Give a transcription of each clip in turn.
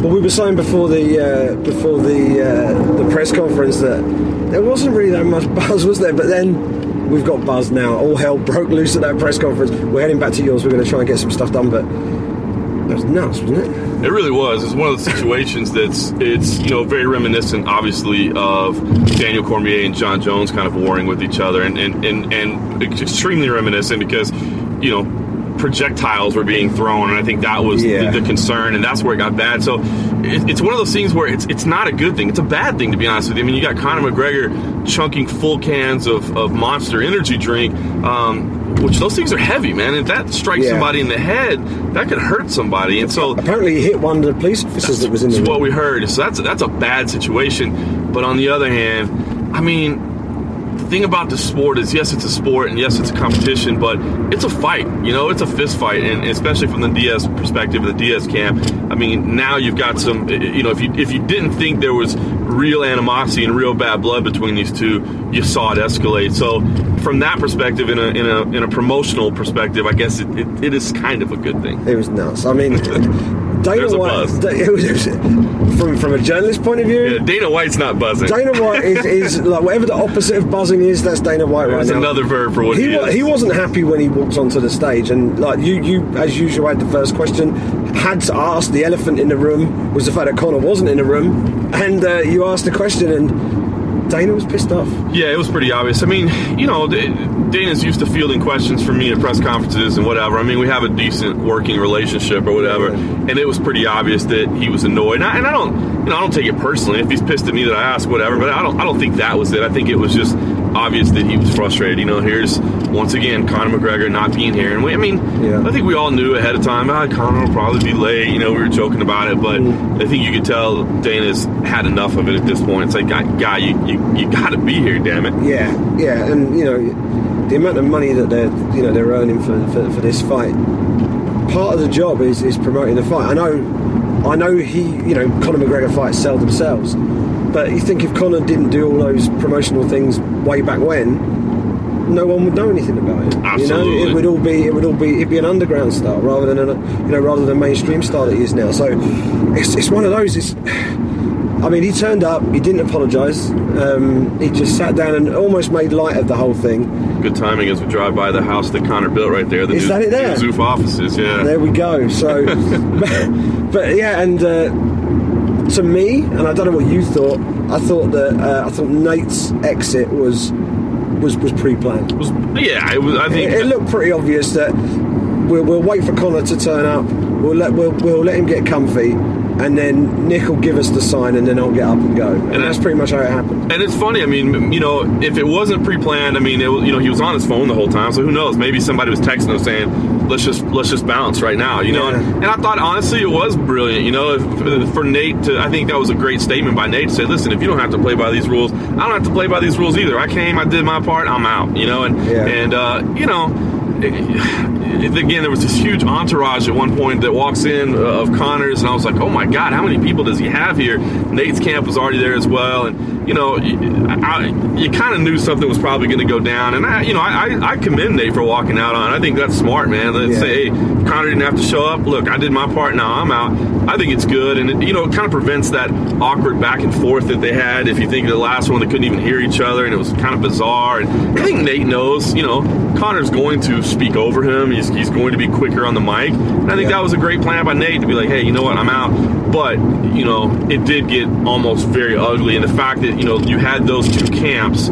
Well, we were saying before the uh, before the uh, the press conference that there wasn't really that much buzz, was there? But then we've got buzz now. All hell broke loose at that press conference. We're heading back to yours. We're going to try and get some stuff done, but that was nuts, wasn't it? It really was. It's one of the situations that's it's you know very reminiscent, obviously, of Daniel Cormier and Jon Jones kind of warring with each other, and and and, and extremely reminiscent because you know projectiles were being thrown, and I think that was Yeah. the, the concern, and that's where it got bad. So it, it's one of those things where it's it's not a good thing; it's a bad thing to be honest with you. I mean, you got Conor McGregor chunking full cans of, of Monster Energy drink. Um, which those things are heavy, man. If that strikes Yeah. somebody in the head, that could hurt somebody. And so Apparently, he hit one of the police officers that was in the that's room. what we heard. So that's that's a bad situation. But on the other hand, I mean, the thing about the sport is yes, it's a sport and yes, it's a competition, but it's a fight. You know, it's a fist fight, and especially from the Diaz perspective, the Diaz camp. I mean, now you've got some. You know, if you if you didn't think there was real animosity and real bad blood between these two, you saw it escalate. So from that perspective, in a in a in a promotional perspective, I guess it, it, it is kind of a good thing. It was nuts. I mean, Dana There's a White. It was, it was- from from a journalist point of view. Yeah, Dana White's not buzzing. Dana White is, is like whatever the opposite of buzzing is. That's Dana White right There's now. another verb for what he, he, is. he wasn't happy when he walked onto the stage, and like you, you as usual had the first question. Had to ask the elephant in the room was the fact that Conor wasn't in the room, and uh, you asked the question, and Dana was pissed off. Yeah, it was pretty obvious. I mean, you know, Dana's used to fielding questions from me at press conferences and whatever. I mean, we have a decent working relationship or whatever, and it was pretty obvious that he was annoyed. And I, and I don't, you know, I don't take it personally if he's pissed at me that I asked whatever. But I don't, I don't think that was it. I think it was just obvious that he was frustrated. You know, here's once again Conor McGregor not being here, and we, I mean, Yeah. I think we all knew ahead of time. Ah, Conor will probably be late. You know, we were joking about it, but Mm. I think you could tell Dana's had enough of it at this point. It's like, guy, guy you, you, you got to be here, damn it. Yeah, yeah, and you know the amount of money that they're you know they're earning for, for, for this fight. Part of the job is, is promoting the fight. I know, I know he you know Conor McGregor fights sell themselves, but you think if Conor didn't do all those promotional things way back when, no one would know anything about it. You know, Absolutely. it would all be it would all be it'd be an underground star rather than a you know rather than a mainstream star that he is now. So it's it's one of those. It's I mean, he turned up. He didn't apologise. Um, he just sat down and almost made light of the whole thing. Good timing as we drive by the house that Conor built right there. The Is new, that it there? Zuffa offices, yeah. There we go. So, but, but yeah, and uh, to me, and I don't know what you thought. I thought that uh, I thought Nate's exit was was was pre-planned. Was- yeah, it was, I think. It, it looked pretty obvious that we'll, we'll wait for Conor to turn up. We'll let we'll, we'll let him get comfy, and then Nick will give us the sign, and then I'll get up and go. And, And that's pretty much how it happened. and it's funny. I mean, you know, if it wasn't pre-planned, I mean, it was, you know, he was on his phone the whole time. So who knows? Maybe somebody was texting him saying, "Let's just let's just bounce right now," you know. Yeah. And, and I thought honestly, it was brilliant. You know, if, for Nate to, I think that was a great statement by Nate to say, "Listen, if you don't have to play by these rules, I don't have to play by these rules either. I came, I did my part, I'm out." You know, and Yeah. and uh, you know. It- again, there was this huge entourage at one point that walks in uh, of Conor's, and I was like, "Oh my God, how many people does he have here?" Nate's camp was already there as well, and you know, I, you kind of knew something was probably going to go down. And I, you know, I, I, commend Nate for walking out on. it. I think that's smart, man. Let's Yeah. say, hey, Conor didn't have to show up. Look, I did my part. Now I'm out. I think it's good, and it, you know, it kind of prevents that awkward back and forth that they had. If you think of the last one, they couldn't even hear each other, and it was kind of bizarre. And I think Nate knows, you know, Conor's going to speak over him. He's, he's going to be quicker on the mic. And I think Yeah. that was a great plan by Nate to be like, hey, you know what, I'm out. But, you know, it did get almost very ugly. And the fact that, you know, you had those two camps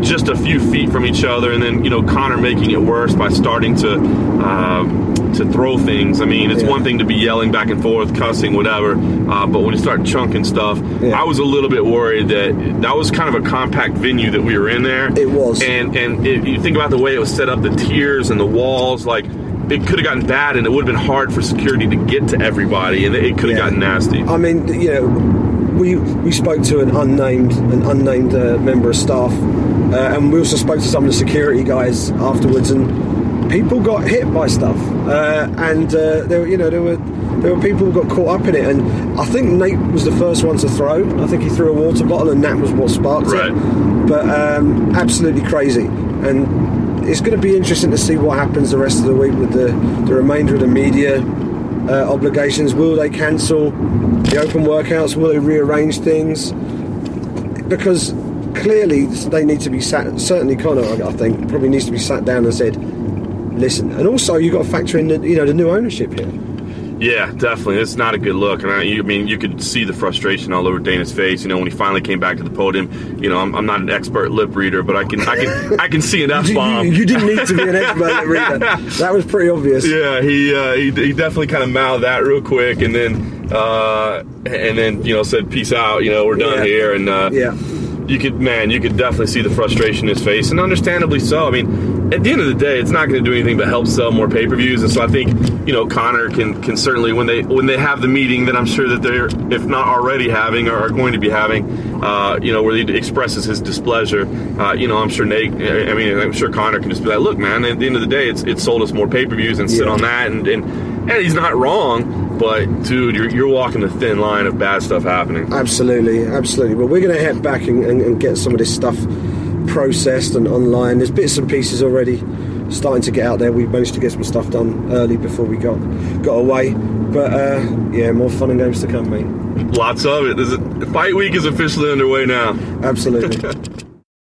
just a few feet from each other, and then, you know, Conor making it worse by starting to. Um, to throw things. I mean, it's Yeah. one thing to be yelling back and forth, cussing, whatever. Uh, but when you start chunking stuff, Yeah. I was a little bit worried that that was kind of a compact venue that we were in there. It was. And and if you think about the way it was set up, the tiers and the walls, like it could have gotten bad, and it would have been hard for security to get to everybody, and it could have Yeah. gotten nasty. I mean, you know, we we spoke to an unnamed an unnamed uh, member of staff, uh, and we also spoke to some of the security guys afterwards, and people got hit by stuff, uh, and uh, there were you know there were there were people who got caught up in it, and I think Nate was the first one to throw. I think he threw a water bottle, and that was what sparked Right. it. But um, absolutely crazy, and it's going to be interesting to see what happens the rest of the week with the the remainder of the media uh, obligations? Will they cancel the open workouts? Will they rearrange things? Because clearly they need to be sat. Certainly, Conor, I think, probably needs to be sat down and said, "Listen." And also, you've got to factor in the you know the new ownership here. Yeah, definitely. It's not a good look. And I, you, I mean, you could see the frustration all over Dana's face. You know, when he finally came back to the podium. You know, I'm, I'm not an expert lip reader, but I can, I can, I can see an F bomb. you- you didn't need to be an expert at reader. That was pretty obvious. Yeah, he, uh, he he definitely kind of mouthed that real quick, and then uh, and then you know said peace out. You know, we're done Yeah. here, and uh, Yeah. You could man, you could definitely see the frustration in his face, and understandably so. I mean, at the end of the day, it's not going to do anything but help sell more pay per views, and so I think you know Conor can can certainly when they when they have the meeting that I'm sure that they're if not already having or are going to be having, uh, you know, where he expresses his displeasure. Uh, you know, I'm sure Nate. I mean, I'm sure Conor can just be like, look, man, at the end of the day, it's it sold us more pay per views and sit Yeah. on that, and and and he's not wrong, but dude, you're you're walking the thin line of bad stuff happening. Absolutely, absolutely. But we're going to head back and, and, and get some of this stuff processed and online. There's bits and pieces already starting to get out there. We managed to get some stuff done early before we got got away. But uh, yeah, more fun and games to come, mate. Lots of it. This is, fight week is officially underway now. Absolutely.